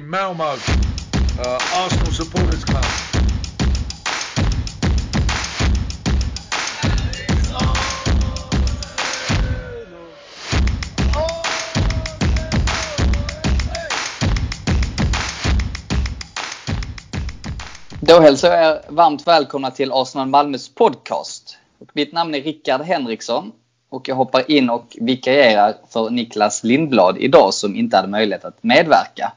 Malmo uh, eh, Arsenal Supporters Club. Då hälsar jag er varmt välkomna till Arsenal Malmös podcast. Och mitt namn är Rickard Henriksson och jag hoppar in och vikarierar för Niklas Lindblad idag som inte hade möjlighet att medverka.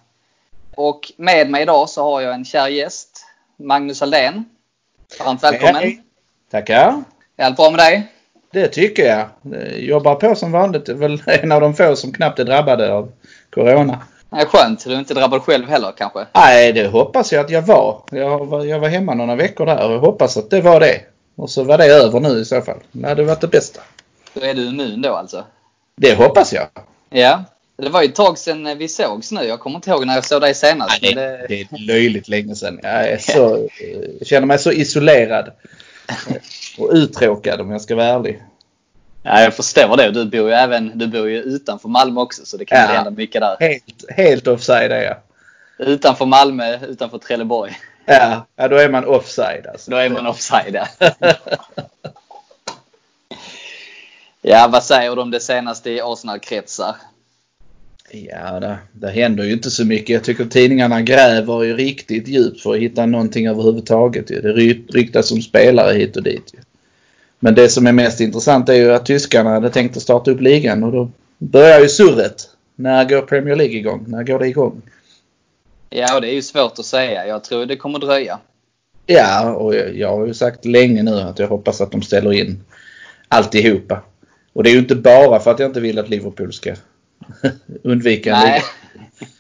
Och med mig idag så har jag en kär gäst, Magnus Aldén. Varmt välkommen! Hej. Tackar! Är allt bra med dig? Det tycker jag. Jobbar på som vanligt. Det är väl en av de få som knappt är drabbade av Corona. Det är skönt. Du är inte drabbad själv heller kanske? Nej, det hoppas jag att jag var. Jag var, jag var hemma några veckor där och hoppas att det var det. Och så var det över nu i så fall. Det hade varit det bästa. Då är du immun då alltså? Det hoppas jag. Ja. Det var ju ett tag sedan vi sågs nu. Jag kommer inte ihåg när jag såg dig senast. Nej, det, det är löjligt länge sedan. Jag, är så, jag känner mig så isolerad. Och uttråkad om jag ska vara ärlig. Ja, jag förstår det. Du bor ju även du bor ju utanför Malmö också så det kan ja, hända mycket där. Helt, helt offside är jag. Utanför Malmö, utanför Trelleborg. Ja, ja då är man offside. Alltså. Då är man offside, ja. ja, vad säger du om det senaste i Arsenal-kretsar? Ja, det, det händer ju inte så mycket. Jag tycker tidningarna gräver ju riktigt djupt för att hitta någonting överhuvudtaget. Det ryktas om spelare hit och dit. Men det som är mest intressant är ju att tyskarna hade tänkt att starta upp ligan och då börjar ju surret. När går Premier League igång? När går det igång? Ja, det är ju svårt att säga. Jag tror det kommer dröja. Ja, och jag har ju sagt länge nu att jag hoppas att de ställer in alltihopa. Och det är ju inte bara för att jag inte vill att Liverpool ska undvika liga.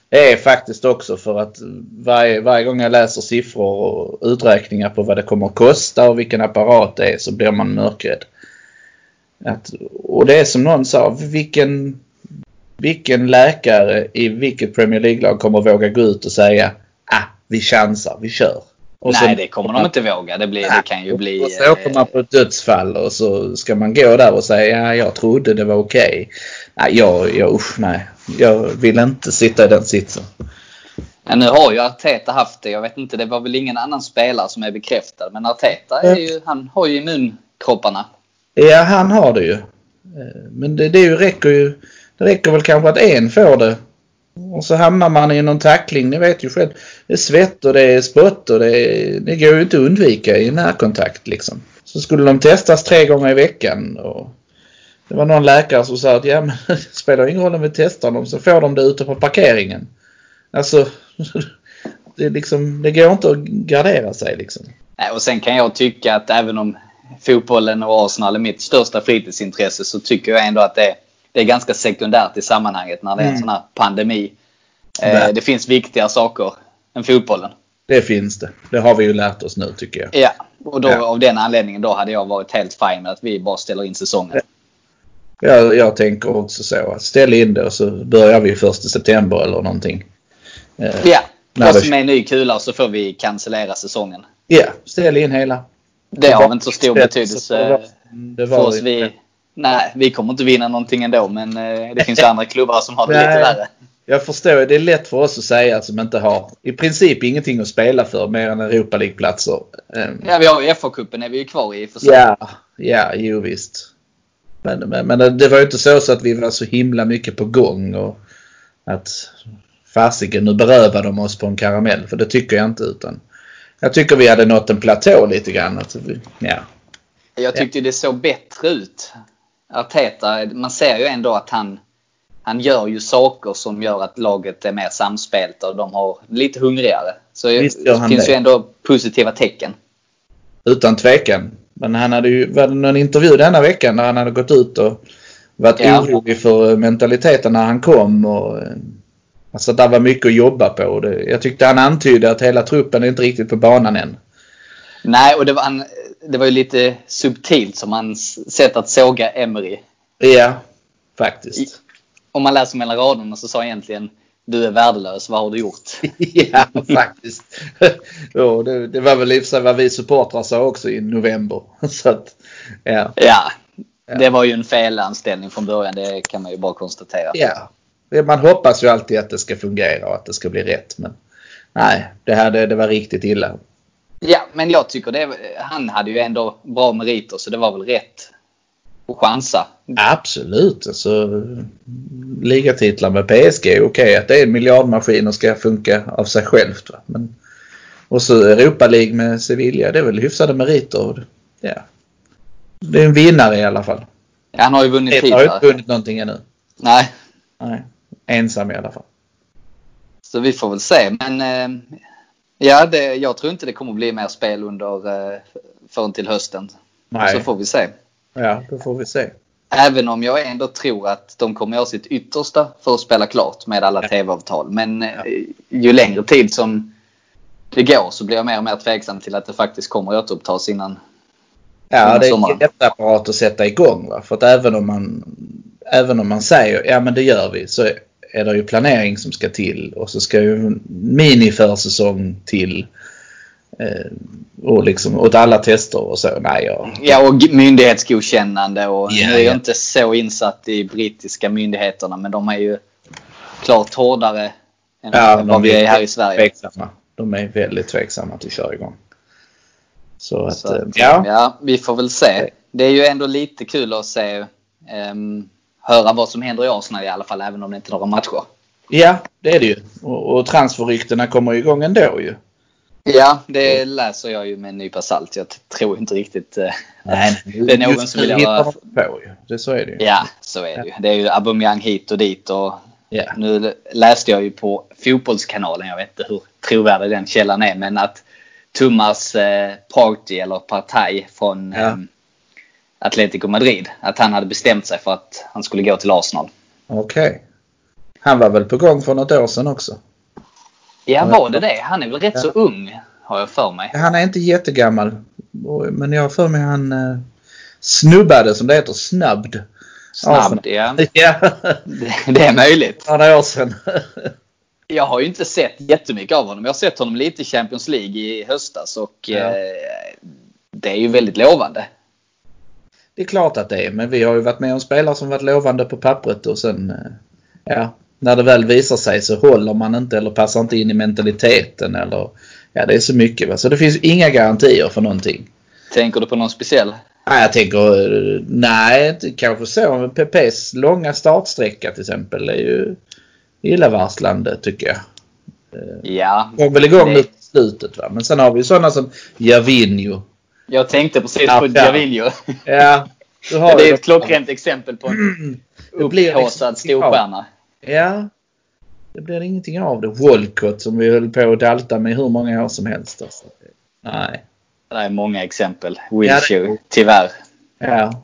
Det är faktiskt också för att varje, varje gång jag läser siffror och uträkningar på vad det kommer att kosta och vilken apparat det är så blir man mörkrädd. Att, och det är som någon sa, vilken, vilken läkare i vilket Premier League-lag kommer att våga gå ut och säga ah, vi chansar, vi kör. Och Nej, det kommer de inte våga. Det, blir, det kan ju bli... Och så åker man på ett dödsfall och så ska man gå där och säga ja, jag trodde det var okej. Okay. Nej, jag, jag, usch, nej. Jag vill inte sitta i den sitsen. Ja, nu har ju Arteta haft det. Jag vet inte, det var väl ingen annan spelare som är bekräftad. Men Arteta är ju, han har ju immunkropparna. Ja, han har det ju. Men det, det räcker ju. Det räcker väl kanske att en får det och så hamnar man i någon tackling. Ni vet ju själv. Det är svett och det är spott och det, är, det går ju inte att undvika i närkontakt liksom. Så skulle de testas tre gånger i veckan. Och det var någon läkare som sa att ja men det spelar ingen roll om vi testar dem så får de det ute på parkeringen. Alltså det, liksom, det går inte att gardera sig liksom. Och sen kan jag tycka att även om fotbollen och Arsenal är mitt största fritidsintresse så tycker jag ändå att det är det är ganska sekundärt i sammanhanget när det är en mm. sån här pandemi. Eh, det finns viktigare saker än fotbollen. Det finns det. Det har vi ju lärt oss nu tycker jag. Ja, och då, ja. av den anledningen då hade jag varit helt fin med att vi bara ställer in säsongen. Ja, jag tänker också så. Ställ in det och så börjar vi 1 september eller någonting. Eh, ja, och med en ny kula så får vi cancellera säsongen. Ja, ställ in hela. Det har inte så stor betydelse för oss. Vi, Nej, vi kommer inte vinna någonting ändå men eh, det finns andra klubbar som har det lite värre. Jag förstår, det är lätt för oss att säga som inte har i princip ingenting att spela för mer än Europa League-platser. Ehm. Ja, vi har ju FA-cupen är vi ju kvar i för sig. Ja, ja, jo visst. Men, men, men, det var ju inte så, så att vi var så himla mycket på gång och att fasiken nu berövar de oss på en karamell. För det tycker jag inte utan jag tycker vi hade nått en platå lite grann. Att vi, ja. Jag tyckte det såg bättre ut. Arteta, man ser ju ändå att han, han gör ju saker som gör att laget är mer samspelt och de har lite hungrigare. Så det finns det. ju ändå positiva tecken. Utan tvekan. Men han hade ju, var någon intervju denna veckan där han hade gått ut och varit ja. orolig för mentaliteten när han kom. Och, alltså där var mycket att jobba på. Det, jag tyckte han antydde att hela truppen är inte riktigt på banan än. Nej, och det var, han, det var ju lite subtilt som hans sätt att såga Emery. Ja, faktiskt. Om man läser mellan raderna så sa egentligen du är värdelös, vad har du gjort? ja, faktiskt. ja, det, det var väl i och vad vi supportrar sa också i november. så att, ja. ja, det var ju en felanställning från början, det kan man ju bara konstatera. Ja, Man hoppas ju alltid att det ska fungera och att det ska bli rätt. Men nej, det, här, det, det var riktigt illa. Ja, men jag tycker det. Han hade ju ändå bra meriter så det var väl rätt att chansa. Absolut. Alltså, ligatitlar med PSG är okej att det är en miljardmaskin och ska funka av sig självt. Va? Men, och så Europa League med Sevilla, det är väl hyfsade meriter. Ja. Det är en vinnare i alla fall. Ja, han har ju vunnit titlar. Han har inte vunnit någonting ännu. Nej. Nej. Ensam i alla fall. Så vi får väl se. Men eh, ja, det, jag tror inte det kommer bli mer spel under eh, förrän till hösten. Nej. Så får vi se. Ja, då får vi se. Även om jag ändå tror att de kommer göra sitt yttersta för att spela klart med alla ja. tv-avtal. Men ja. Eh, ju längre tid som det går så blir jag mer och mer tveksam till att det faktiskt kommer återupptas innan Ja, det är jätteapparat att sätta igång. Va? För att även om, man, även om man säger ja men det gör vi så är det ju planering som ska till och så ska ju en miniförsäsong till. Eh, och liksom åt alla tester och så. Nej, jag... Ja, och myndighetsgodkännande och yeah, nu är jag yeah. inte så insatt i brittiska myndigheterna men de är ju klart hårdare än ja, vad vi är här i Sverige. Tveksamma. De är väldigt tveksamma att köra igång. Så, att, så att, eh, ja. ja. vi får väl se. Det är ju ändå lite kul att se, um, höra vad som händer i Arsenal i alla fall, även om det inte är några matcher. Ja, det är det ju. Och, och transferryktena kommer igång ändå ju. Ja, det läser jag ju med en nypa salt. Jag tror inte riktigt uh, Nej, det är någon som vill göra... På, ju. Det, så är det ju. Ja, så är det ju. Det är ju Aubameyang hit och dit och yeah. nu läste jag ju på Fotbollskanalen, jag vet inte hur trovärdig den källan är, men att Thomas eh, Party eller Partaj från ja. eh, Atletico Madrid. Att han hade bestämt sig för att han skulle gå till Arsenal. Okej. Okay. Han var väl på gång för något år sedan också? Ja, var det det? Han är väl rätt ja. så ung har jag för mig. Han är inte jättegammal. Men jag har för mig han eh, snubbade som det heter, snabbd. Snabbd, ja. ja. Det, det är möjligt. Några år sedan. Jag har ju inte sett jättemycket av honom. Jag har sett honom lite i Champions League i höstas och ja. eh, det är ju väldigt lovande. Det är klart att det är, men vi har ju varit med om spelare som varit lovande på pappret och sen eh, ja, när det väl visar sig så håller man inte eller passar inte in i mentaliteten eller ja, det är så mycket. Va? Så det finns inga garantier för någonting. Tänker du på någon speciell? Nej, jag tänker, eh, nej, kanske så. PPs långa startsträcka till exempel är ju illavarslande tycker jag. Ja. Kom väl igång på slutet va. Men sen har vi sådana som Javinho. Jag tänkte precis ja, på Javinho. Ja. det är ett klockrent exempel på en upphaussad storstjärna. Ja. Det blir ingenting av det. Walcott som vi höll på att dalta med hur många år som helst. Alltså. Nej. Det är många exempel. Wilshere, ja, tyvärr. Ja.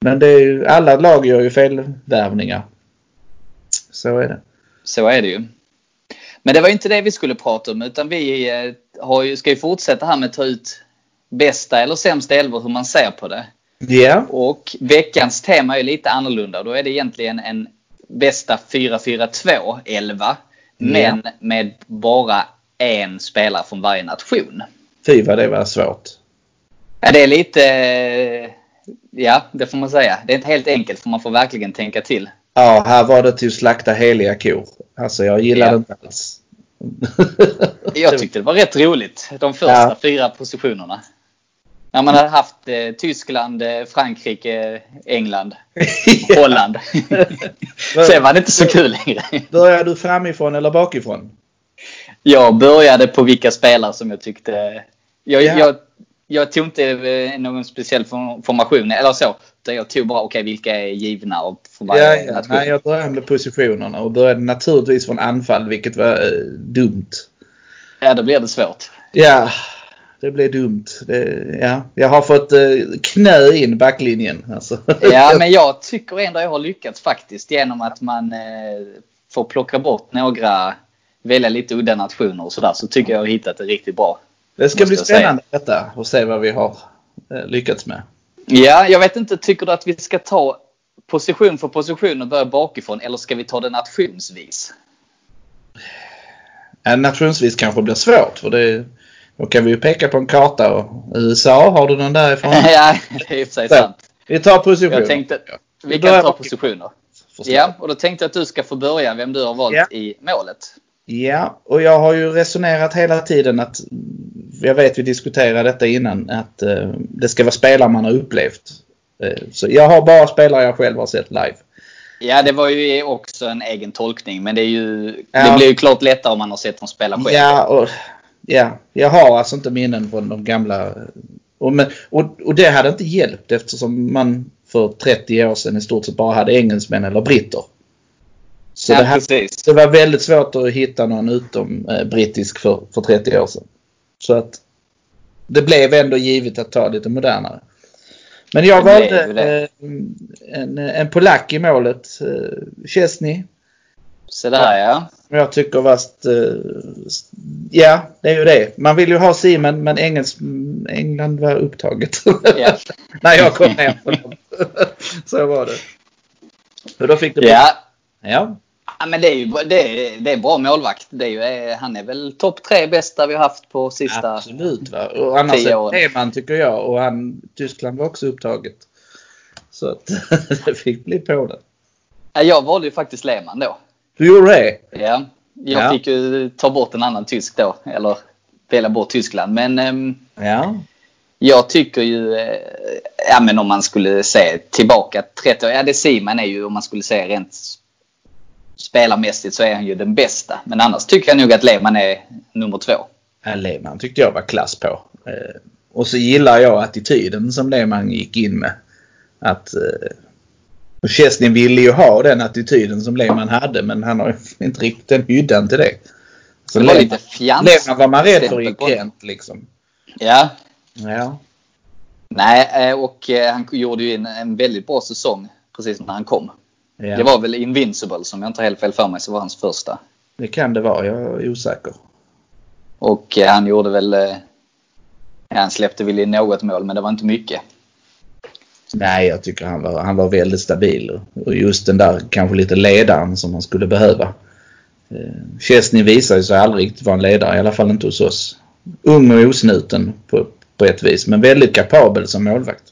Men det är ju, alla lag gör ju felvärvningar. Så är det. Så är det ju. Men det var inte det vi skulle prata om utan vi eh, har ju, ska ju fortsätta här med att ta ut bästa eller sämsta elvor hur man ser på det. Ja. Yeah. Och veckans tema är lite annorlunda. Då är det egentligen en bästa 4-4-2 11 men yeah. med bara en spelare från varje nation. Fy vad det var svårt. Ja, det är lite... Ja, det får man säga. Det är inte helt enkelt för man får verkligen tänka till. Ja, här var det till slakta heliga kor. Alltså jag gillade ja. det inte alls. jag tyckte det var rätt roligt. De första ja. fyra positionerna. När man hade haft eh, Tyskland, eh, Frankrike, England, Holland. Sen var det inte så kul längre. Började du framifrån eller bakifrån? Jag började på vilka spelare som jag tyckte... Jag, ja. jag, jag tog inte eh, någon speciell formation eller så. Utan jag tog bara, okej okay, vilka är givna och för varje ja, ja. Nej, jag började med positionerna och började naturligtvis från anfall vilket var eh, dumt. Ja, då blir det svårt. Ja, det blev dumt. Det, ja. Jag har fått eh, knö in backlinjen. Alltså. Ja, men jag tycker ändå jag har lyckats faktiskt genom att man eh, får plocka bort några, välja lite udda nationer och sådär. Så tycker jag har hittat det riktigt bra. Det ska bli spännande detta och se vad vi har eh, lyckats med. Ja, jag vet inte. Tycker du att vi ska ta position för position och börja bakifrån eller ska vi ta det nationsvis? Ja, nationsvis kanske blir svårt för det då kan vi ju peka på en karta och USA, har du någon därifrån? ja, det är i och för sig sant. Vi tar positioner. Jag tänkte, vi, kan ta positioner. Ja, och då tänkte jag att du ska få börja vem du har valt Ja. i målet. Ja, och jag har ju resonerat hela tiden att, jag vet vi diskuterade detta innan, att eh, det ska vara spelare man har upplevt. Eh, så jag har bara spelare jag själv har sett live. Ja, det var ju också en egen tolkning, men det, är ju, Ja. det blir ju klart lättare om man har sett dem spela själv. Ja, och, ja, jag har alltså inte minnen från de gamla. Och, men, och, och det hade inte hjälpt eftersom man för 30 år sedan i stort sett bara hade engelsmän eller britter. Så ja, det, här, det var väldigt svårt att hitta någon utom eh, brittisk för, för 30 år sedan. Så att det blev ändå givet att ta lite modernare. Men jag Det valde eh, en, en polack i målet, eh, Chesney. Så där ja. Som jag tycker var... eh, Ja, det är ju det. Man vill ju ha Simon men Engels, England var upptaget. Ja. När jag kom hem. Så var det. Och då fick det bli- ja. Ja. Men det är ju det är, det är bra målvakt. Det är ju, eh, han är väl topp tre bästa vi har haft på sista... Absolut. Va? Och annars är man tycker jag. Och han, Tyskland var också upptaget. Så att det fick bli på det. Ja, jag valde ju faktiskt Lehmann då. Du gjorde det? Ja. Jag Ja. fick ju ta bort en annan tysk då. Eller välja bort Tyskland. Men ehm, Ja. jag tycker ju... Eh, ja men om man skulle se tillbaka 30 år. Ja det Simon är ju om man skulle säga rent spelarmässigt så är han ju den bästa. Men annars tycker jag nog att Lehmann är nummer två. Ja, Lehmann tyckte jag var klass på. Eh, och så gillar jag attityden som Lehmann gick in med. Att eh, och Chesney ville ju ha den attityden som Lehmann hade men han har ju inte riktigt den hyddan till det. Så Det var Lehmann- lite fjans. Lehmann var man rädd för i. Gent liksom. Ja. Ja. Nej, eh, och eh, han gjorde ju en, väldigt bra säsong precis när han kom. ja. Det var väl Invincible som jag inte helt fel för mig så var hans första. Det kan det vara, jag är osäker. Och eh, han gjorde väl... Han släppte väl in något mål men det var inte mycket. Nej, jag tycker han var, han var väldigt stabil. Och just den där kanske lite ledaren som man skulle behöva. Eh, Chesney visar ju sig aldrig riktigt vara en ledare, i alla fall inte hos oss. Ung och osnuten på, på ett vis, men väldigt kapabel som målvakt.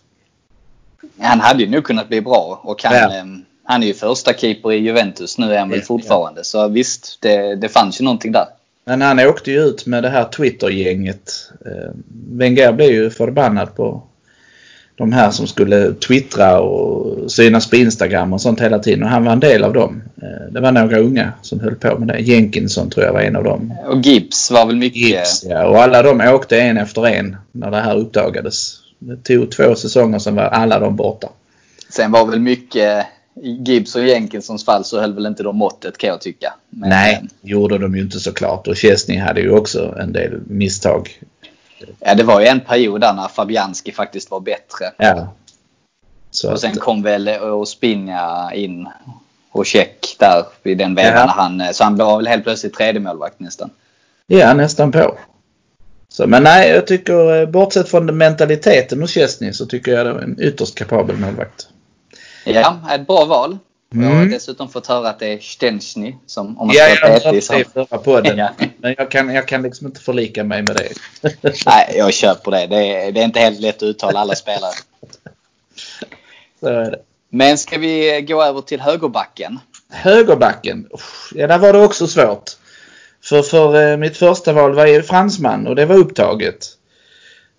Han hade ju nog kunnat bli bra och han, Ja. eh, han är ju första keeper i Juventus. Nu är han väl Ja, fortfarande. Så visst, det, det fanns ju någonting där. Men han åkte ju ut med det här Twitter-gänget. Eh, Wenger blev ju förbannad på de här som skulle twittra och synas på Instagram och sånt hela tiden. Och han var en del av dem. Eh, Det var några unga som höll på med det. Jenkinson tror jag var en av dem. Och Gibbs var väl mycket... Gibbs, ja. Och alla de åkte en efter en när det här uppdagades. Det tog två säsonger sen var alla de borta. Sen var väl mycket... I Gibbs och Jenkinsons fall så höll väl inte de måttet kan jag tycka. Men, Nej, gjorde de ju inte såklart. Och Chesney hade ju också en del misstag. Ja, det var ju en period där när Fabianski faktiskt var bättre. Ja. Så Och sen att, kom väl Ospinja in och check där vid den vevan Ja. han... Så han var väl helt plötsligt tredje målvakt nästan. ja, nästan på. Så, men nej, jag tycker eh, bortsett från mentaliteten hos Chesney så tycker jag det var en ytterst kapabel målvakt. Ja, ett bra val. Jag har Mm. dessutom fått höra att det är Stensny som om man Ja, ska jag vara hörde petig. som- det i förra podden. Ja. Men jag kan, jag kan liksom inte förlika mig med det. Nej, jag köper det. Det är, det är inte helt lätt att uttala alla spelare. Så är det. Men ska vi gå över till högerbacken? Högerbacken. Ja, där var det också svårt. För, för eh, mitt första val var fransman och det var upptaget.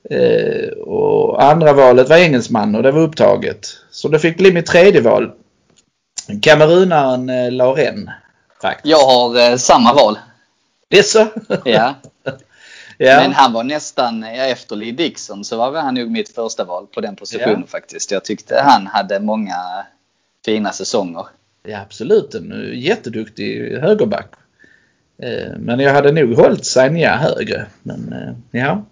Eh, och andra valet var engelsman och det var upptaget. Så det fick bli mitt tredje val. Kamerunaren eh, Lauren. Faktiskt. Jag har samma val. Det är så? Ja. ja. Men han var nästan, efter Lee Dixon så var han nog mitt första val på den positionen Ja. faktiskt. Jag tyckte han hade många fina säsonger. ja, absolut. En jätteduktig högerback. Eh, men jag hade nog hållit Sanja högre. Men eh, ja.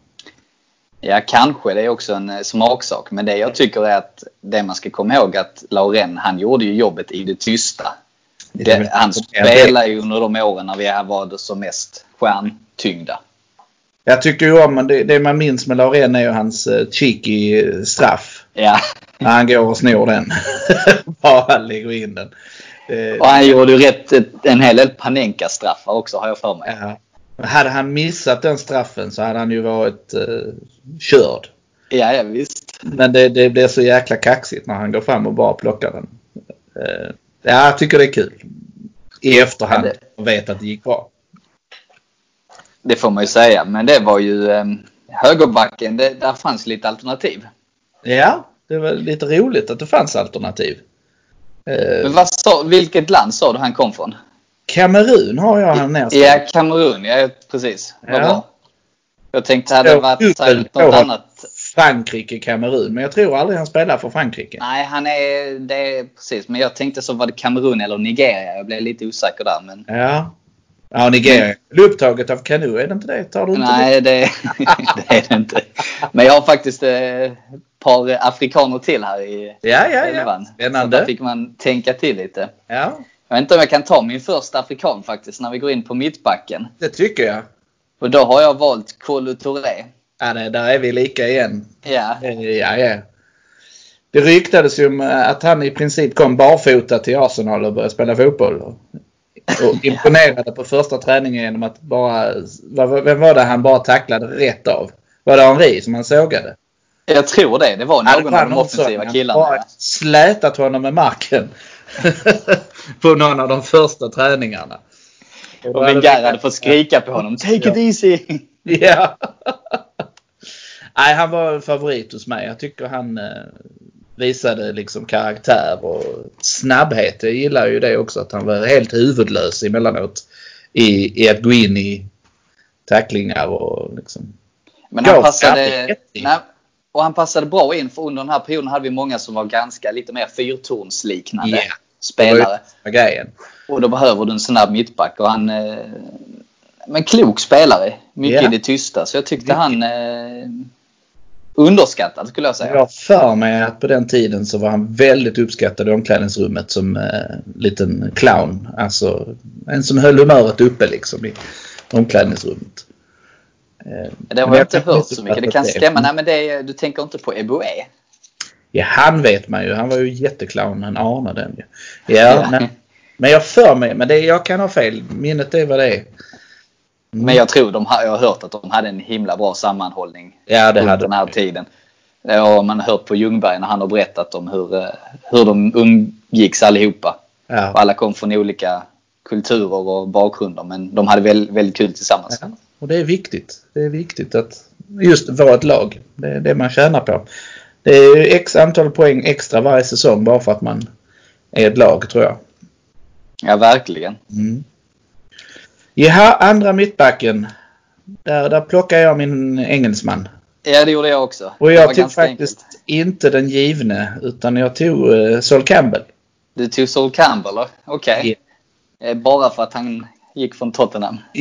Ja, kanske. Det är också en eh, smaksak. Men det jag tycker är att det man ska komma ihåg att Lauren, han gjorde ju jobbet i det tysta. Det, han spelade ju under de åren när vi var som mest stjärntyngda. Jag tycker ju om, det, det man minns med Lauren är ju hans uh, cheeky eh, straff. Ja, När han går och snor den. Bara lägger in den. Eh, och han gjorde ju rätt, en hel del Panenka-straffar också har jag för mig. ja. Hade han missat den straffen så hade han ju varit uh, körd. Ja, ja visst. Men det, det blir så jäkla kaxigt när han går fram och bara plockar den. Eh, Ja, jag tycker det är kul. I efterhand Ja, och vet att det gick bra. Det får man ju säga. Men det var ju eh, högerbacken. Det, där fanns lite alternativ. Ja, det var lite roligt att det fanns alternativ. Eh, Men vad sa, vilket land sa du han kom från? Kamerun har jag här nere. Ja, Kamerun. Ja, precis. Vad Ja. bra. Jag tänkte hade det varit något annat. Frankrike, Kamerun. Men jag tror aldrig han spelar för Frankrike. Nej, han är, det är precis. Men jag tänkte så var det Kamerun eller Nigeria. Jag blev lite osäker där. Men Ja. Ja, Nigeria. Upptaget av Kanu, är det inte det? Tar du inte nej, det, det är det inte. Men jag har faktiskt eh, ett par afrikaner till här i det? Ja, ja, ja. elvan. Så där Spännande. fick man tänka till lite. Ja, Jag vet inte om jag kan ta min första afrikan faktiskt när vi går in på mittbacken. det tycker jag. Och då har jag valt Kolo Touré. Ja, nej, där är vi lika igen. Ja, Ja, ja. Det ryktades ju om eh, att han i princip kom barfota till Arsenal och började spela fotboll. Och imponerade på första träningen genom att bara... Vem var det han bara tacklade rätt av? Var det Henri som han sågade? jag tror det. Det var någon av de offensiva killarna. Han slätat honom med marken. på någon av de första träningarna. Och Wenger hade fått skrika på honom. Take it easy! Ja. Nej, han var en favorit hos mig. Jag tycker han eh, visade liksom karaktär och snabbhet. Jag gillar ju det också att han var helt huvudlös emellanåt i, i att gå in i tacklingar och liksom. Men han passade... Nej, och han passade bra in för under den här perioden hade vi många som var ganska lite mer fyrtornsliknande Ja. spelare. grejen. Och då behöver du en snabb mittback och han... Eh, men klok spelare. Mycket Ja. i det tysta. Så jag tyckte han... Eh, underskattad skulle jag säga. Jag för mig att på den tiden så var han väldigt uppskattad i omklädningsrummet som eh, liten clown. Alltså en som höll humöret uppe liksom i omklädningsrummet. Eh, Det har jag inte hört så mycket. Det kan missuppfatta stämma. Nej men det du tänker inte på Eboe? Ja, han vet man ju. Han var ju jätteclownen Arne den ju. Ja, Ja. Men jag för mig, men det, jag kan ha fel. Minnet är vad det är. Men jag tror de har, jag har hört att de hade en himla bra sammanhållning Ja, det hade den här tiden. Det har man hört på Ljungberg när han har berättat om hur, eh, hur de umgicks allihopa. Ja. alla kom från olika kulturer och bakgrunder men de hade väldigt, väldigt kul tillsammans. ja. Och det är viktigt. Det är viktigt att just vara ett lag. Det är det man tjänar på. Det är x antal poäng extra varje säsong bara för att man är ett lag tror jag. Ja, verkligen. Mm. Jaha, andra mittbacken. Där, där plockar jag min engelsman. Ja, det gjorde jag också. Och jag tog faktiskt enkelt. inte den givne utan jag tog uh, Sol Campbell. Du tog Sol Campbell, okej. Eh, Bara för att han gick från Tottenham.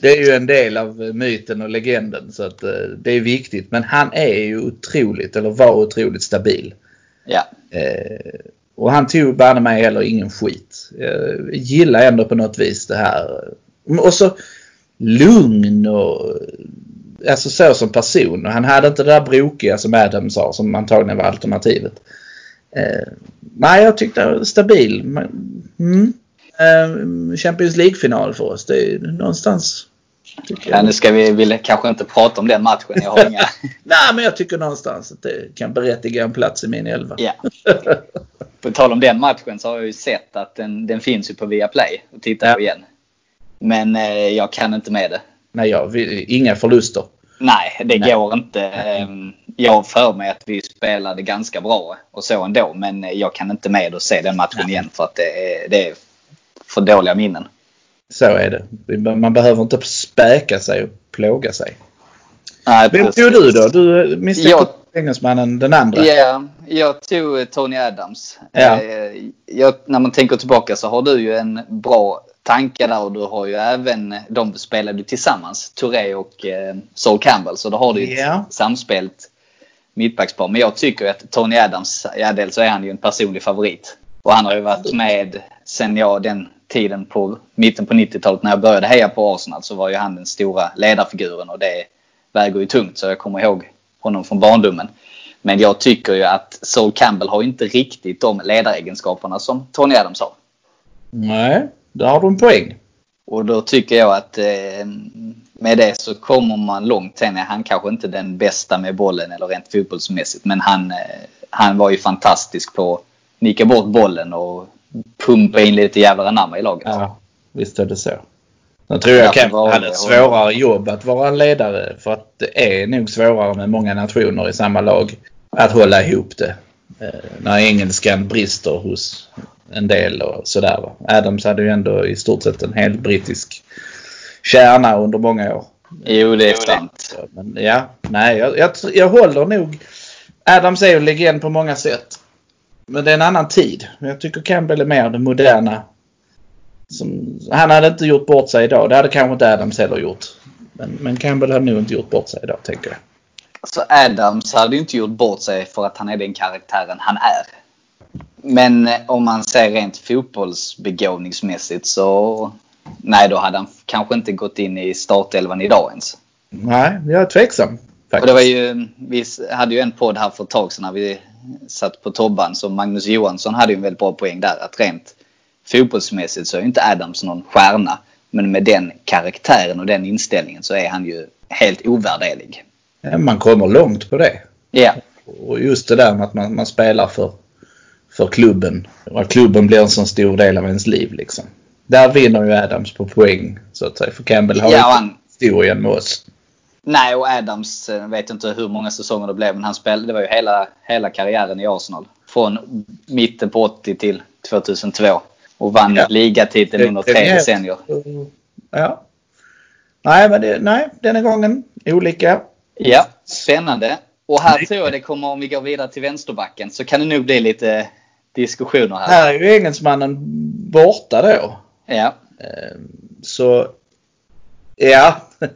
det är ju en del av myten och legenden så att eh, det är viktigt. Men han är ju otroligt, eller var otroligt stabil. Ja. Eh, och han tog banne mig heller ingen skit. Jag gillar ändå på något vis det här. Och så lugn och alltså så som person. Och han hade inte det där brokiga som Adam sa som antagligen var alternativet. Eh, nej, jag tyckte han var stabil. Men, Mm. Eh, Champions League-final för oss. Det är någonstans... Ja, nu ska vi vill kanske inte prata om den matchen. Jag har inga... Nej, men jag tycker någonstans att det kan berättiga en plats i min elva. ja. På tal om den matchen så har jag ju sett att den, den finns ju på Viaplay och titta Ja. på igen. Men eh, jag kan inte med det. Nej, jag, vi, inga förluster. Nej, det Nej. går inte. Ehm, Jag för mig att vi spelade ganska bra och så ändå. Men jag kan inte med och se den matchen igen för att det är, det är för dåliga minnen. Så är det. Man behöver inte späka sig och plåga sig. Nej, Vem tog du då? Du misstänkte Jag- engelsmannen den andra. Ja, jag tog eh, Tony Adams. Ja. Eh, Jag, när man tänker tillbaka så har du ju en bra tanke där och du har ju även, de spelade tillsammans, Touré och eh, Sol Campbell. Så då har du ju ett samspelt mittbackspar. Men jag tycker att Tony Adams, ja dels så är han ju en personlig favorit. Och han har ju varit med sen jag den tiden på mitten på 90-talet när jag började heja på Arsenal så var ju han den stora ledarfiguren och det väger ju tungt så jag kommer ihåg honom från barndomen. Men jag tycker ju att Sol Campbell har inte riktigt de ledaregenskaperna som Tony Adams har. Nej, där har du en poäng. Och då tycker jag att eh, med det så kommer man långt. Sen är han kanske inte den bästa med bollen eller rent fotbollsmässigt. Men han, eh, han var ju fantastisk på nicka bort bollen och pumpa in lite jävla anamma i laget. Ja, visst är det så. Jag tror jag var hade det- ett svårare jobb att vara en ledare för att det är nog svårare med många nationer i samma lag att hålla ihop det. Eh, när engelskan brister hos en del och sådär. Adams hade ju ändå i stort sett en hel brittisk kärna under många år. Jo, det är sant. Men ja, nej, jag, jag, jag håller nog. Adams är ju en legend på många sätt. Men det är en annan tid. Jag tycker Campbell är mer det moderna. Som, han hade inte gjort bort sig idag. Det hade kanske inte Adams heller gjort. Men, men Campbell hade nog inte gjort bort sig idag, tänker jag. Så Adams hade ju inte gjort bort sig för att han är den karaktären han är. Men eh, om man ser rent fotbollsbegåvningsmässigt så nej, då hade han kanske inte gått in i startelvan idag ens. Nej, jag är tveksam. Faktiskt. Och det var ju, vi hade ju en podd här för ett tag sedan när vi satt på Tobban som Magnus Johansson hade ju en väldigt bra poäng där. Att rent fotbollsmässigt så är ju inte Adams någon stjärna. Men med den karaktären och den inställningen så är han ju helt ovärderlig. Ja, Man kommer långt på det. Ja, Och just det där med att man, man spelar för, för klubben. Och att klubben blir en så stor del av ens liv liksom. Där vinner ju Adams på poäng så att säga. För Campbell har Ja, ju han- historien med oss. Nej, och Adams, jag vet inte hur många säsonger det blev, men han spelade, det var ju hela, hela karriären i Arsenal. Från mitten på 80 till 2002. Och vann Ja. ligatiteln under tre decennier. Ja. Nej, men det, nej, denna gången olika. Ja, spännande. Och här tror jag det kommer, om vi går vidare till vänsterbacken, så kan det nog bli lite diskussioner här. Här är ju engelsmannen borta då. Ja. Så ja.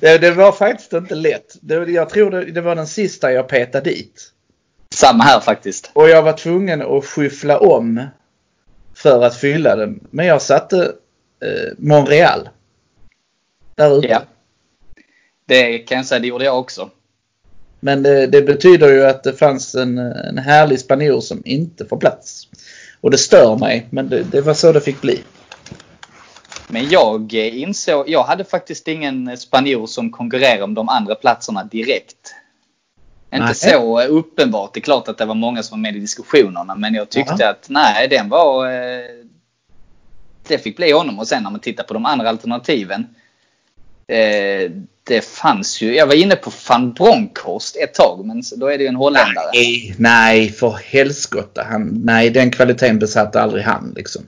det, det var faktiskt inte lätt. Det, jag tror det, det var den sista jag petade dit. Samma här faktiskt. Och jag var tvungen att skyffla om för att fylla den. Men jag satte eh, Montreal. Där ute. Ja. Det kan jag säga, det gjorde jag också. Men det, det betyder ju att det fanns en, en härlig spanjor som inte får plats. Och det stör mig, men det, det var så det fick bli. Men jag eh, insåg, jag hade faktiskt ingen spanjor som konkurrerade om de andra platserna direkt. Inte Nej. så uppenbart. Det är klart att det var många som var med i diskussionerna. Men jag tyckte att nej, den var... eh, Det fick bli honom. Och sen när man tittar på de andra alternativen. eh, Det fanns ju... Jag var inne på van Bronckhorst ett tag. Men då är det ju en holländare. Nej, nej för helskotta. Han, nej, den kvaliteten besatte aldrig han liksom.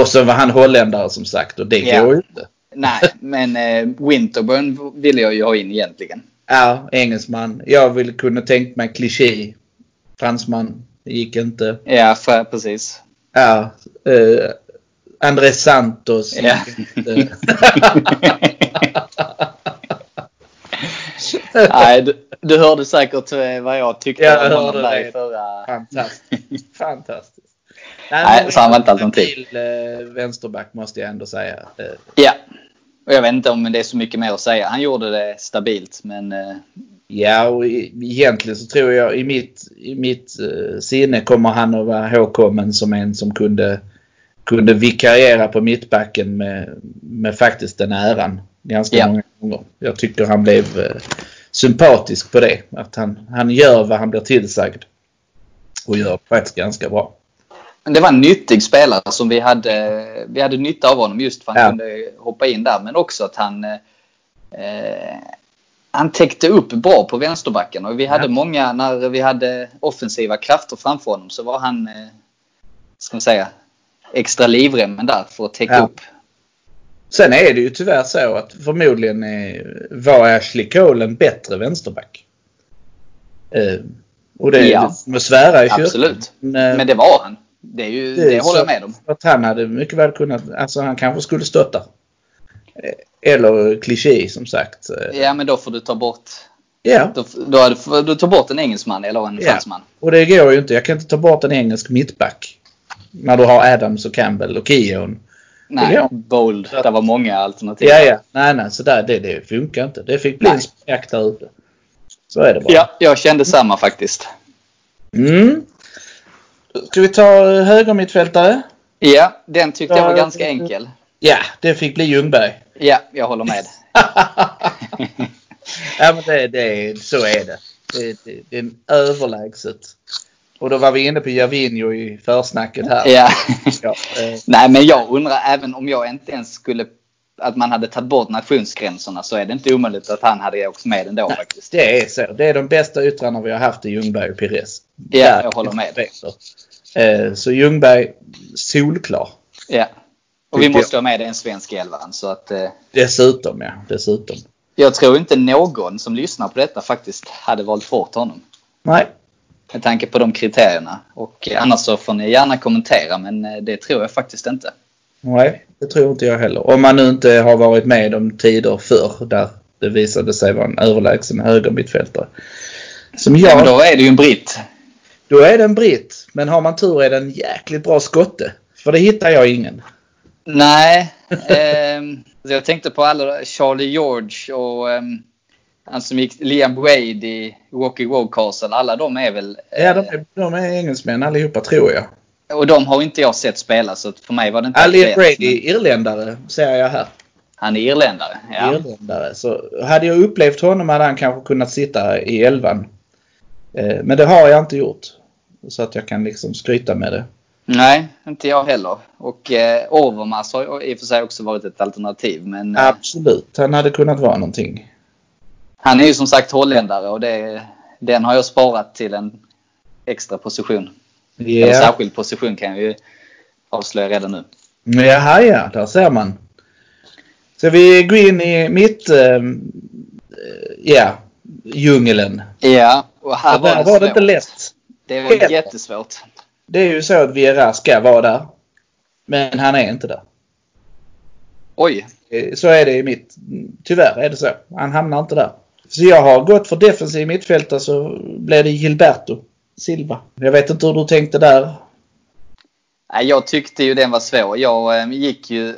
Och så var han holländare som sagt och det Ja. går ju inte. Nej, men eh, Winterburn ville jag ju ha in egentligen. Ja, engelsman. Jag ville kunna tänkt mig kliché. Fransman. Det gick inte. Ja, för, precis. Ja. Eh, André Santos. Ja. Nej, du, du hörde säkert eh, vad jag tyckte Ja, jag om honom där i förra... Fantastiskt. Fantastiskt. Nej, så han var inte alternativ. stabil, eh, vänsterback måste jag ändå säga. Eh, Ja. Och jag vet inte om det är så mycket mer att säga. Han gjorde det stabilt, men... eh, Ja, och egentligen så tror jag i mitt, i mitt eh, sinne kommer han att vara ihågkommen som en som kunde, kunde vikariera på mittbacken med, med faktiskt den äran ganska Ja. många gånger. Jag tycker han blev sympatisk på det. Att han, han gör vad han blir tillsagd. Och gör faktiskt ganska bra. Det var en nyttig spelare som vi hade, vi hade nytta av honom just för att han Ja. kunde hoppa in där. Men också att han, eh, han täckte upp bra på vänsterbacken. Och vi hade Ja. många, när vi hade offensiva krafter framför honom så var han, eh, ska man säga, extra livremmen där för att täcka Ja. upp. Sen är det ju tyvärr så att förmodligen är, var Ashley Cole en bättre vänsterback. Eh, och det, Ja. det svära i kyrkan. Absolut. Men, eh, Men det var han. Det, är ju, det, är håller jag så med om. Att han hade mycket väl kunnat, alltså han kanske skulle stötta. Eller kliché som sagt. Ja, men då får du ta bort, Ja, då, då, det- får du ta bort en engelsman eller en Ja. fransman. och det går ju inte. Jag kan inte ta bort en engelsk mittback. När du har Adams och Campbell och Keown. Nej, bold. Det var många alternativ. Ja, ja. Nej, nej. Så där, det, det funkar inte. Det fick bli en spjäkt där ute. Så är det bara. Ja, jag kände samma faktiskt. Mm. Ska vi ta högermittfältare? Ja, den tyckte jag var ganska enkel. Ja, det fick bli Ljungberg. Ja, jag håller med. ja, men det, det, så är det. Det, det, det är överlägset Och då var vi inne på Javinho i försnacket här. Ja. Ja, eh, Nej, men jag undrar även om jag inte ens skulle att man hade tagit bort nationsgränserna så är det inte omöjligt att han hade åkt med ändå faktiskt. det är så. Det är de bästa yttrarna vi har haft i Ljungberg och Pires. Ja, Där- jag håller med. Eh, Så Ljungberg, solklar. Ja. Och vi måste ha med en svensk i elvan. Så att, eh, Dessutom ja, dessutom. jag tror inte någon som lyssnar på detta faktiskt hade valt bort honom. Nej, Med tanke på de kriterierna. Och annars så får ni gärna kommentera men eh, det tror jag faktiskt inte. Nej, det tror inte jag heller. Om man nu inte har varit med om tider förr där det visade sig vara en överlägsen högermittfältare. Som Ja, jag, men då är det ju en britt. då är det en britt. Men har man tur är det en jäkligt bra skotte. För det hittar jag ingen. Nej. ehm, jag tänkte på alla Charlie George och ehm, han som gick Liam Wade i Rocky Road Castle. Alla de är väl... eh, Ja, de är, de är engelsmän allihopa tror jag. Och de har inte jag sett spela så för mig var det inte Ali aktuellt, Brady, irländare, ser jag här. men Han är irländare. Ja. Irländare. Så hade jag upplevt honom hade han kanske kunnat sitta i elvan. Eh, Men det har jag inte gjort. Så att jag kan liksom skryta med det. Nej, inte jag heller. Och eh, Overmars har i och för sig också varit ett alternativ. Men eh, Absolut, han hade kunnat vara någonting. han är ju som sagt holländare och det, den har jag sparat till en extra position. Eller Ja. särskild position kan jag ju avslöja redan nu. Jaha ja, där ser man. Ska vi gå in i mitt, eh, ja, djungeln. Ja, och här Och där var det, var det inte lätt. Det var Helt. jättesvårt. Det är ju så att Vieira ska vara där. Men han är inte där. Oj. Eh, Så är det i mitt. Tyvärr är det så. Han hamnar inte där. Så jag har gått för defensiv mittfältare så blev det Gilberto Silva. Jag vet inte hur du tänkte där. Jag tyckte ju den var svår. Jag eh, gick ju...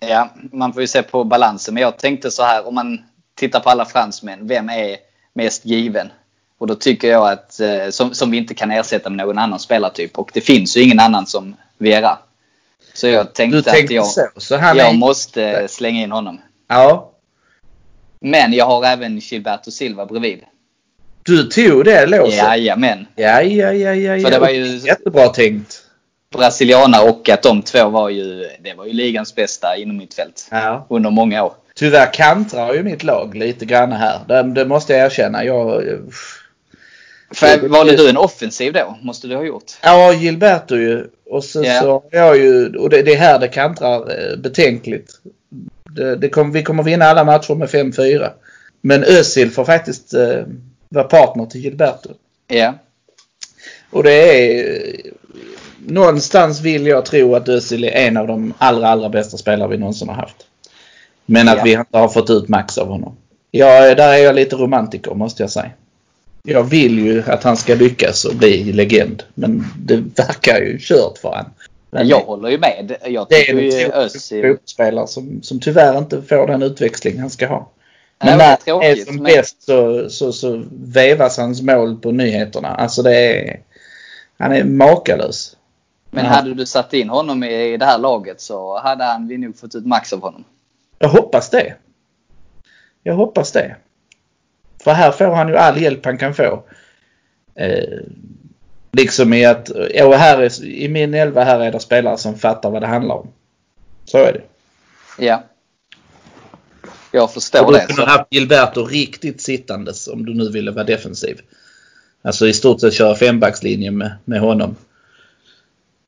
Ja, man får ju se på balansen. Men jag tänkte så här, om man tittar på alla fransmän, vem är mest given? Och då tycker jag att, eh, som, som vi inte kan ersätta med någon annan spelartyp. Och det finns ju ingen annan som Vera. Så jag tänkte, tänkte att jag, så. Så jag är... måste slänga in honom. Ja. Men jag har även Gilberto Silva bredvid. Du tog det låset? Jajamän. Ja, ja, ja, ja. För det var ju- Jättebra tänkt. Brasilianare och att de två var ju, det var ju ligans bästa inom mitt fält Ja. under många år. Tyvärr kantrar ju mitt lag lite grann här. Det, det måste jag erkänna. Jag... För valde du en offensiv då? Måste du ha gjort? Ja, Gilberto ju. Och så, Ja. så har jag ju... Och det, det är här det kantrar eh, betänkligt. Det, det kom, vi kommer vinna alla matcher med 5-4. Men Özil får faktiskt eh, vara partner till Gilberto. Ja. Och det är... Någonstans vill jag tro att Özil är en av de allra, allra bästa spelare vi någonsin har haft. Men att Ja. vi inte har fått ut max av honom. Ja, där är jag lite romantiker måste jag säga. Jag vill ju att han ska lyckas och bli legend. Men det verkar ju kört för han. Men Jag håller ju med. Jag det är tycker ju en Özil... som, som tyvärr inte får den utväxling han ska ha. Men det är när han är som men- bäst så, så, så vevas hans mål på nyheterna. Alltså det är... Han är makalös. Men Ja. hade du satt in honom i det här laget så hade han vi nog fått ut max av honom. Jag hoppas det. Jag hoppas det. För här får han ju all hjälp han kan få. Eh, liksom i att, ja, här är, i min elva här är det spelare som fattar vad det handlar om. Så är det. Ja. Jag förstår Och du det. kunde Så. ha haft Gilberto riktigt sittandes om du nu ville vara defensiv. Alltså i stort sett köra fembackslinje med, med honom.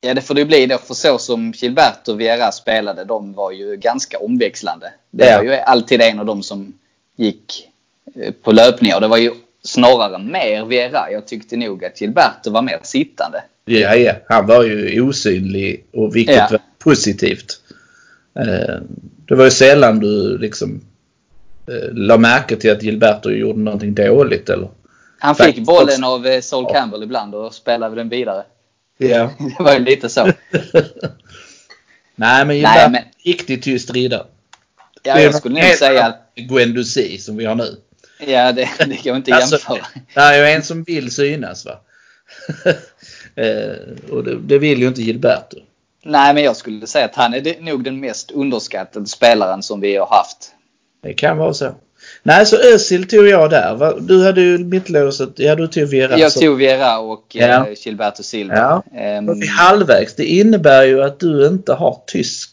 Ja, det får det ju bli då. För så som Gilberto och Vieira spelade, de var ju ganska omväxlande. Det Ja. var ju alltid en av dem som gick eh, på löpningar. Det var ju snarare mer Vieira. Jag tyckte nog att Gilberto var mer sittande. Ja, ja. Han var ju osynlig och vilket Ja. var positivt. Eh, det var ju sällan du liksom la märke till att Gilberto gjorde någonting dåligt eller? Han fick Faktiskt bollen av eh, Sol Campbell ibland och spelade den vidare. Ja. Det var ju lite så. Nej men Gilberto men- riktigt tyst riddare. Ja, är jag skulle nog säga att Guendouzi som vi har nu. ja, det, det kan man inte Alltså, jämföra. det är ju en som vill synas va. eh, och det, det vill ju inte Gilberto. Nej, men jag skulle säga att han är nog den mest underskattade spelaren som vi har haft. Det kan vara så. Nej, så Özil tog jag där. Du hade ju mittlåset. Ja, du tog Vera. Jag tog Viera och Ja. eh, Gilberto Silva. Ja. Vi halvvägs. Det innebär ju att du inte har tysk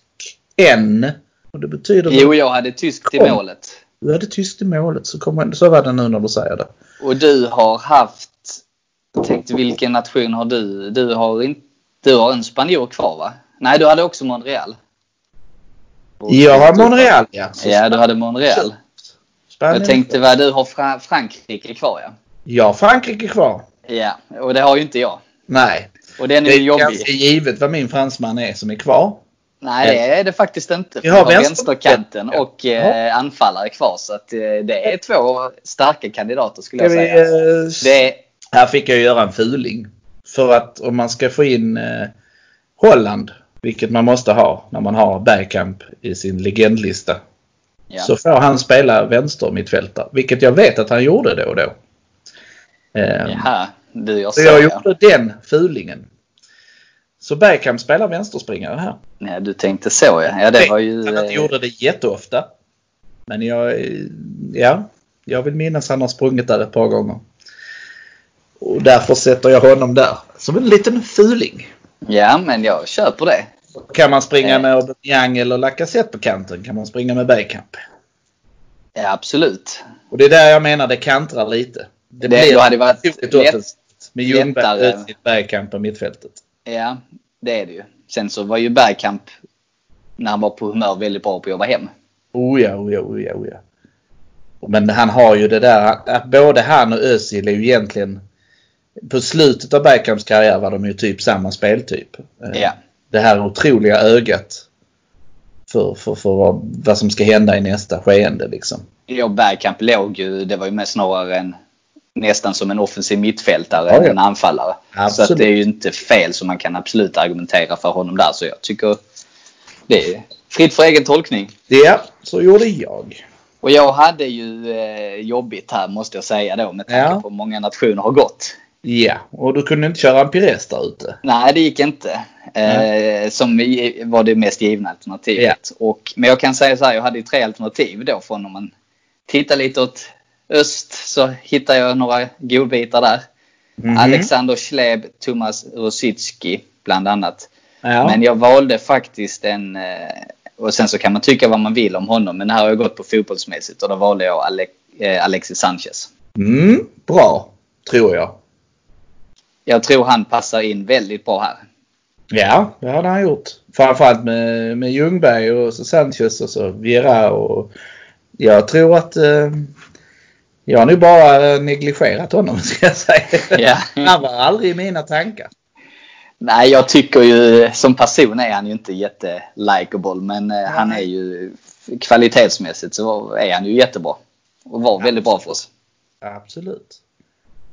än. Och det betyder jo, jag hade tysk till Kom. målet. Du hade tyst i målet. Så, kommer, så var det nu när du säger det. Och du har haft... Tänkte vilken nation har du? Du har, in, du har en spanjor kvar va? Nej, du hade också Monreal. Jag har Monreal, ja. Så Ja, du hade Monreal. Spanien. Jag tänkte vad du har Fra- Frankrike kvar ja. Jag har Frankrike kvar. Ja, och det har ju inte jag. Nej. Och den är Det är jobbig. ganska givet vad min fransman är som är kvar. Nej, det är det faktiskt inte. Vi har Vi har vänster- vänsterkanten Ja. och eh, anfallare kvar. Så att, eh, det är två starka kandidater skulle jag vi, säga. eh, Det är, Här fick jag göra en fuling. För att om man ska få in eh, Holland, vilket man måste ha när man har Bergkamp i sin legendlista. ja. Så får han spela vänster mittfältare. Vilket jag vet att han gjorde då och då. Eh, Jaha, du gör så så jag ja. gjorde den fulingen. Så Bergkamp spelar vänsterspringare här. ja. Du tänkte så ja. Ja, det var ju... Han eh, gjorde det jätteofta. Men jag, eh, ja, jag vill minnas han har sprungit där ett par gånger. Och därför sätter jag honom där. Som en liten fuling. Ja, men jag köper det. Kan man springa Eh. med Aubameyang eller Lacazette på kanten kan man springa med Bergkamp. Ja, absolut. Och det är där jag menar det kantrar lite. Det, Det- då hade varit lätt- med Ljungberg. Özil, Bergkamp på mittfältet. Ja, det är det ju. Sen så var ju Bergkamp, när han var på humör, väldigt bra på att jobba hem. Oh ja, oh ja, oh ja, oh ja. Men han har ju det där, att både han och Özil är ju egentligen på slutet av Bergkamps karriär var de ju typ samma speltyp. Ja. Det här otroliga ögat för, för, för vad, vad som ska hända i nästa skeende liksom. Ja, Bergkamp låg ju, det var ju mer snarare en, nästan som en offensiv mittfältare Ja, än ja. en anfallare. Så Absolut. att det är ju inte fel så man kan absolut argumentera för honom där. Så jag tycker det är fritt för egen tolkning. Ja, så gjorde jag. Och jag hade ju eh, jobbigt här måste jag säga då med tanke Ja. på hur många nationer har gått. Ja, och du kunde inte köra en Pires där ute. Nej, det gick inte. Eh, som var det mest givna alternativet. Och, men jag kan säga så här, jag hade ju tre alternativ då från om man tittar lite åt öst så hittar jag några godbitar där. Mhm. Alexander Schleb, Thomas Rosicki bland annat. Ja. Men jag valde faktiskt en, eh, och sen så kan man tycka vad man vill om honom, men här har jag gått på fotbollsmässigt och då valde jag Ale- eh, Alexis Sanchez. Mm, bra, tror jag. Jag tror han passar in väldigt bra här. Ja, det hade han gjort. Framförallt med, med Ljungberg och så Sanchez och så Viera och jag tror att eh, jag har nu bara negligerat honom ska jag säga. Ja. Han var aldrig i mina tankar. Nej, jag tycker ju som person är han ju inte jätte-likeable, men eh, han är ju kvalitetsmässigt så är han ju jättebra. Och var väldigt bra för oss. Absolut.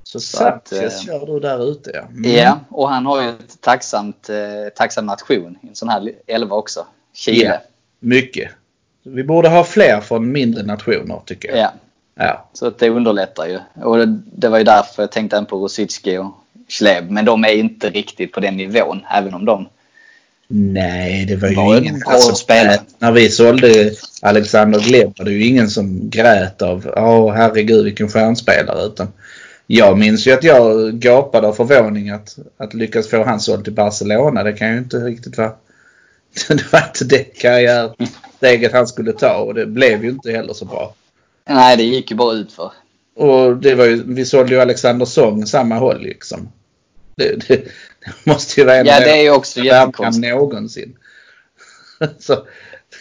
Så, att, Sanchez eh, kör du där ute ja. Mm. Ja, och han har ju ett tacksamt, eh, tacksam nation i en sån här elva också. Chile. Ja. Mycket. Vi borde ha fler från mindre nationer tycker jag. Ja, Ja. så det underlättar ju. Och det, det var ju därför jag tänkte även på Rosicki och Schleb. Men de är inte riktigt på den nivån, även om de... Nej, det var ju Var en ingen som spelare. När vi sålde Alexander Gleb var det ju ingen som grät av åh herregud vilken stjärnspelare. Utan jag minns ju att jag gapade av förvåning att, att lyckas få han såld till Barcelona. Det kan ju inte riktigt vara... Det var inte det karriärsteget han skulle ta och det blev ju inte heller så bra. Nej, det gick ju bara ut för. Och det var ju, vi sålde ju Alexander Song samma håll liksom. Det, det, det måste ju vara en Ja, det är ju också jättekonstigt. någonsin. Så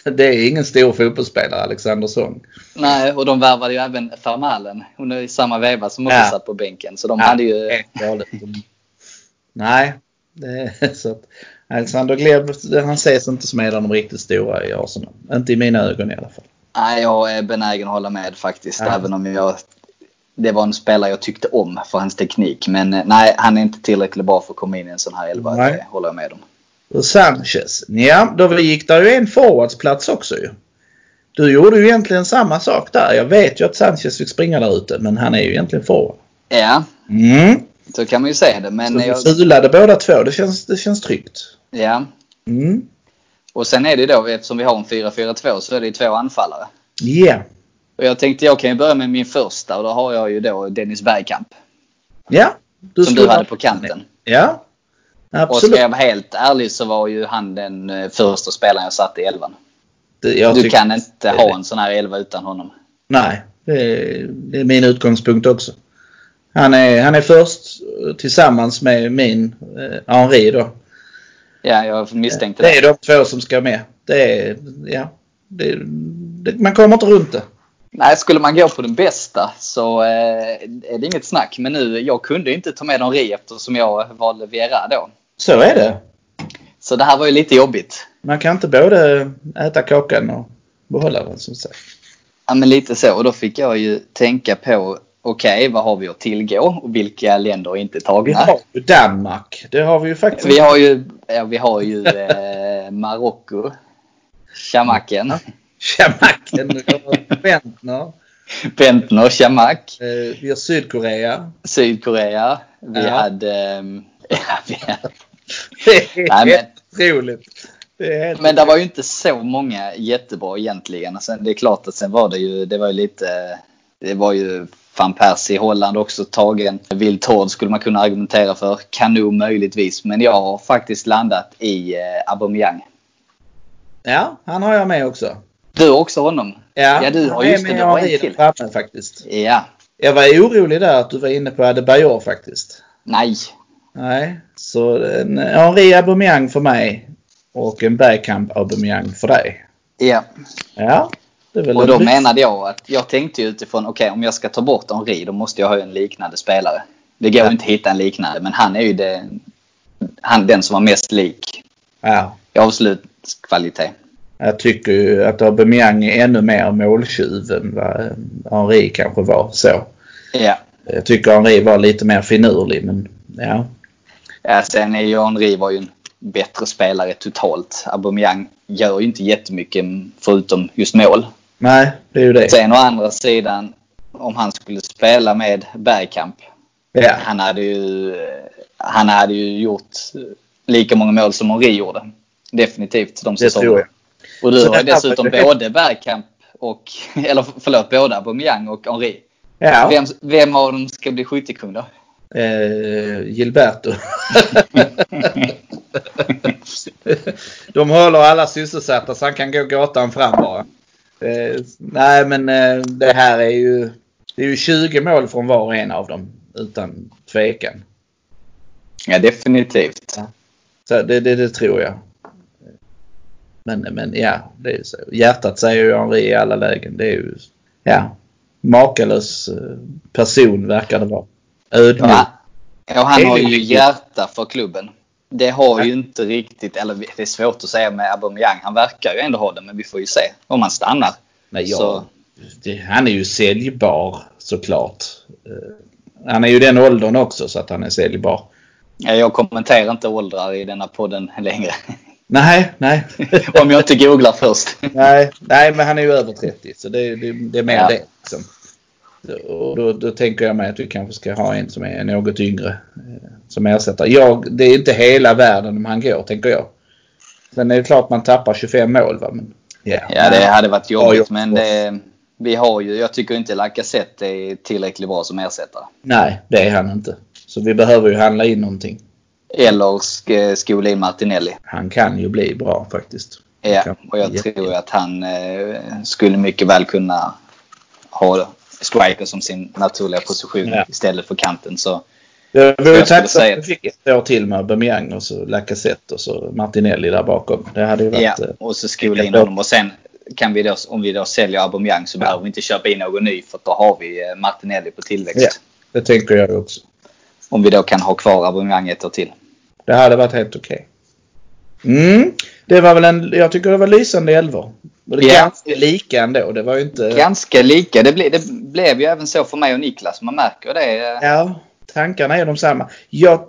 det är ingen stor fotbollsspelare, Alexander Song. Nej, och de värvade ju även Fermalen. Hon är i samma veva som också Ja. satt på bänken. Så de hade ju... Galet. Nej, det är så att Alexander Gleb, han ses inte som en av de riktigt stora i Arsenal. Inte i mina ögon i alla fall. Nej, jag är benägen att hålla med faktiskt. Ja. Även om jag... Det var en spelare jag tyckte om för hans teknik. Men eh, nej, han är inte tillräckligt bra för att komma in i en sån här elva. Det håller jag med om. Och Sanchez, ja då gick det ju en forwardsplats också ju. Du gjorde ju egentligen samma sak där. Jag vet ju att Sanchez fick springa där ute men han är ju egentligen forward. Ja, Mm. så kan man ju säga det. Men Så jag, fulade båda två. Det känns, det känns tryggt. ja. Mm. Och sen är det då, eftersom vi har en 4-4-2 så är det två anfallare. Ja. Och jag tänkte jag kan ju börja med min första och då har jag ju då Dennis Bergkamp. Ja. Du som du hade på kanten. Ja. Absolut. Och ska jag vara helt ärlig så var ju han den eh, första spelaren jag satte i elvan. Det, du kan inte ha en sån här elva utan honom. Nej, det är, det är min utgångspunkt också. Han är, han är först tillsammans med min eh, Henri då. Ja, jag misstänkte det. Det är de två som ska med. Det är, ja, det, det, man kommer inte runt det. Nej, skulle man gå på den bästa så eh, är det inget snack. Men nu, jag kunde inte ta med Henri eftersom jag valde Vera då. Så är det. Så det här var ju lite jobbigt. Man kan inte både äta kakan och behålla den som sagt. Ja, men lite så. Och då fick jag ju tänka på okej, okay, vad har vi att tillgå och vilka länder är inte tagna? Vi har ju Danmark. Det har vi ju faktiskt. Vi har ju, ja, vi har ju eh, Marocko. Chamaken. Chamaken. Bentner. Bentner, Chamak. Eh, vi har Sydkorea. Sydkorea. Vi ja. hade... Eh, ja, vi hade det är Nej, helt otroligt. Det är helt men det var ju inte så många jättebra egentligen. Sen, det är klart att sen var det ju, det var ju lite, det var ju van Persie i Holland också tagen. Wild Tord skulle man kunna argumentera för. Kanu möjligtvis. Men jag har faktiskt landat i eh, Aubameyang. Ja, han har jag med också. Du också honom? Ja, ja du har just det. Du har en till. Framme, faktiskt. Ja. Jag var orolig där att du var inne på Adebayor faktiskt. Nej. Nej, så en Henri Aubameyang för mig och en Bergkamp Aubameyang för dig. Ja. Ja. och då menade jag att jag tänkte utifrån, okej okay, om jag ska ta bort Henri då måste jag ha en liknande spelare. Det går ja. inte att hitta en liknande men han är ju det, han, den som var mest lik. Ja. I avslutskvalitet. Jag tycker ju att Aubameyang är ännu mer måltjuv än vad Henri kanske var så. Ja. Jag tycker Henri var lite mer finurlig men ja. Ja, sen är ju Henri var ju en bättre spelare totalt. Aubameyang gör ju inte jättemycket förutom just mål. Nej, det är ju det. Sen å andra sidan, om han skulle spela med Bergkamp. Ja. Han, hade ju, han hade ju gjort lika många mål som Henri gjorde. Definitivt de säsongerna. Och du har ju dessutom både Bergkamp och, eller förlåt, både Aubameyang och Henri. Ja. Vem, vem av dem ska bli skyttekung då? Eh, Gilberto. De håller alla sysselsatta så han kan gå gatan fram bara. Eh, nej men eh, det här är ju, det är ju 20 mål från var och en av dem utan tvekan. Ja definitivt. Så det, det, det tror jag. Men, men ja, det är så. Hjärtat säger ju Henri i alla lägen. Det är ju, ja, makalös eh, person verkar det vara. Ödmjuk. Ja, och han har ju hjärta för klubben. Det har ju inte riktigt, eller det är svårt att säga med Aubameyang. Han verkar ju ändå ha det, men vi får ju se om han stannar. Nej, ja, så. Det, han är ju säljbar såklart. Eh, han är ju den åldern också så att han är säljbar. Ja, jag kommenterar inte åldrar i denna podden längre. Nej, nej. om jag inte googlar först. nej, nej, men han är ju över 30 så det, det, det är mer ja. det. Liksom. Och då, då, tänker jag mig att vi kanske ska ha en som är något yngre eh, som ersätter. Jag, det är inte hela världen om han går, tänker jag. Sen är det klart man tappar 25 mål. Va? Men, yeah. Ja, det hade varit jobbigt. Men det, vi har ju, jag tycker inte Lacazette är tillräckligt bra som ersättare. Nej, det är han inte. Så vi behöver ju handla in någonting. Eller sk skola in Martinelli. Han kan ju bli bra faktiskt. Ja, och jag tror att han eh, skulle mycket väl kunna ha striker som sin naturliga position ja. istället för kanten. Så det var ju tacksamt att vi fick ett år till med Aubameyang och så Lacazette och så Martinelli där bakom. Det hade ju varit... Ja, eh, och så skola in honom och sen kan vi då, om vi då säljer Aubameyang så ja. behöver vi inte köpa in någon ny för då har vi eh, Martinelli på tillväxt. Ja, det tänker jag också. Om vi då kan ha kvar Aubameyang ett år till. Det hade varit helt okej. Okay. Mm. Det var väl en, jag tycker det var lysande elvor. Och det är ja. ganska lika ändå. Det var ju inte... Ganska lika. Det, ble, det blev ju även så för mig och Niklas. Man märker det. Ja, tankarna är de samma. Jag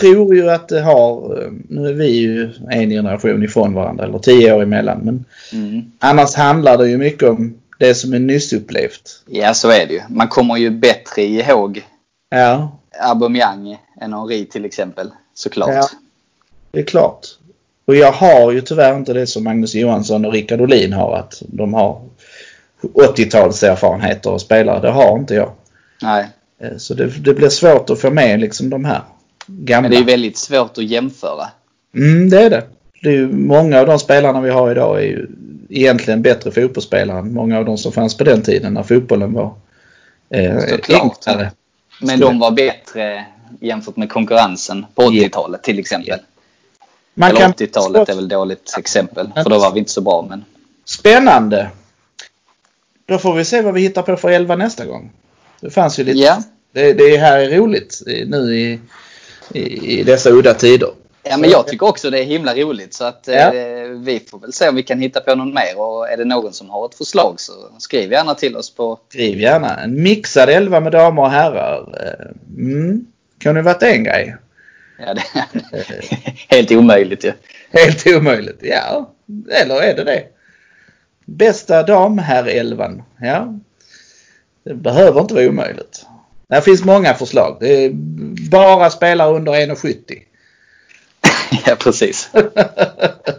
tror ju att det har, nu är vi ju en generation ifrån varandra eller tio år emellan. Men mm. annars handlar det ju mycket om det som är nyss upplevt. Ja, så är det ju. Man kommer ju bättre ihåg ja. Aubameyang än Henri till exempel. Såklart. Ja, det är klart. Och jag har ju tyvärr inte det som Magnus Johansson och Rickard Olin har. Att de har 80-talserfarenheter och spelare. Det har inte jag. Nej. Eh, Så det, det blir svårt att få med liksom de här gamla. Men det är väldigt svårt att jämföra. Mm, det är det. det är många av de spelarna vi har idag är ju egentligen bättre fotbollsspelare än många av de som fanns på den tiden när fotbollen var eh, enklare. Men de var bättre jämfört med konkurrensen på 80-talet till exempel. Man Eller kan 80-talet är väl dåligt exempel. För då var vi inte så bra. Men Spännande! Då får vi se vad vi hittar på för elva nästa gång. Det fanns ju lite... ja. Det, det här är roligt nu i, i, i dessa udda tider. ja, men jag tycker också det är himla roligt. Så att Ja. eh, vi får väl se om vi kan hitta på någon mer. Och är det någon som har ett förslag så skriv gärna till oss på Skriv gärna. En mixad elva med damer och herrar. Eh, Mm. Kan det varit en grej? Ja, det helt omöjligt ju. Helt omöjligt. Ja, eller är det det? Bästa damherrelvan. Ja. Det behöver inte vara omöjligt. Det finns många förslag. Det är bara spelare under 1,70. Ja, precis.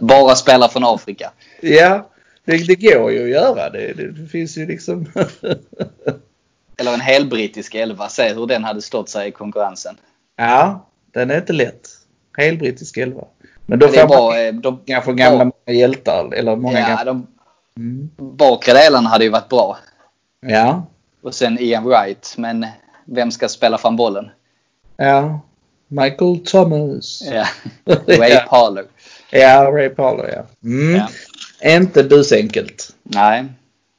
Bara spela från Afrika. Ja, det, det går ju att göra. Det, det, det finns ju liksom... Eller en helbrittisk elva. Se hur den hade stått sig i konkurrensen. ja, den är inte lätt. Helbrittisk elva. Men då får bra. man eh, De, kanske gamla hjältar eller många ja, gamla... de Mm. bakre delarna hade ju varit bra. Ja, Och sen Ian Wright. Men vem ska spela fram bollen? ja. Michael Thomas. Ja. Ray Ja. Parlour. Ja, Ray Parler ja. Mm. Ja. Inte busenkelt. Nej.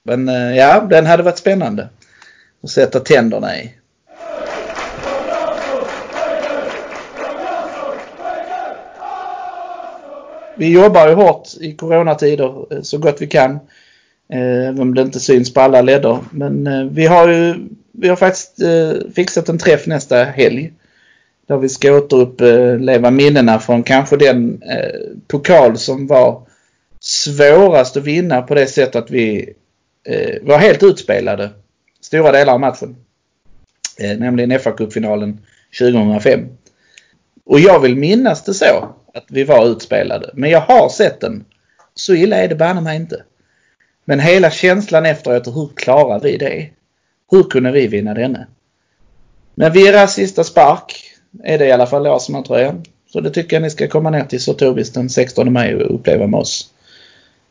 Men eh, ja, den hade varit spännande. Att sätta tänderna i. Vi jobbar ju hårt i coronatider eh, så gott vi kan. Även om det inte syns på alla ledder. Men eh, vi har ju vi har faktiskt eh, fixat en träff nästa helg. Där vi ska återuppleva minnena från kanske den pokal som var svårast att vinna på det sättet att vi var helt utspelade stora delar av matchen. Nämligen FA-cupfinalen 2005. Och jag vill minnas det så att vi var utspelade. Men jag har sett den. Så illa är det banne mig inte. Men hela känslan efteråt, hur klarar vi det? Hur kunde vi vinna denna? Men Virras sista spark är det i alla fall Arsenal-tröjan. Så det tycker jag ni ska komma ner till Sotobis den 16 maj och uppleva med oss.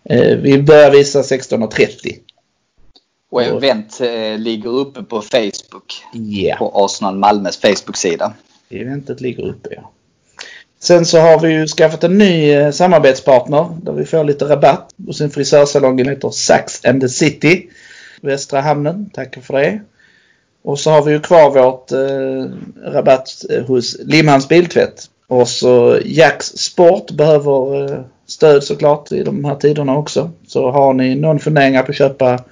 Eh, vi börjar visa 16.30. Och event eh, ligger uppe på Facebook. Ja, På Arsenal Malmös Facebook-sida. eventet ligger uppe ja. Sen så har vi ju skaffat en ny eh, samarbetspartner där vi får lite rabatt hos en frisörsalong som heter Sax and the City. Västra Hamnen, tackar för det. Och så har vi ju kvar vårt eh, rabatt eh, hos Limhamns Biltvätt. Och så Jacks Sport behöver eh, stöd såklart i de här tiderna också. Så har ni någon funderingar på att köpa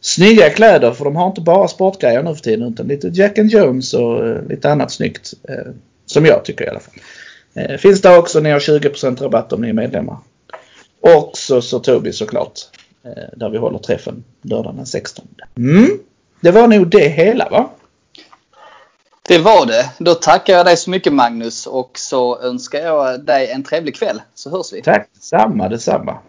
snygga kläder för de har inte bara sportgrejer nu för tiden utan lite Jack and Jones och eh, lite annat snyggt. Eh, som jag tycker i alla fall. Eh, finns där också, ni har 20% rabatt om ni är medlemmar. Och så, så Tobi såklart. Eh, där vi håller träffen lördagen den 16. Mm, det var nog det hela va? Det var det. Då tackar jag dig så mycket Magnus och så önskar jag dig en trevlig kväll. Så hörs vi. Tack, samma detsamma.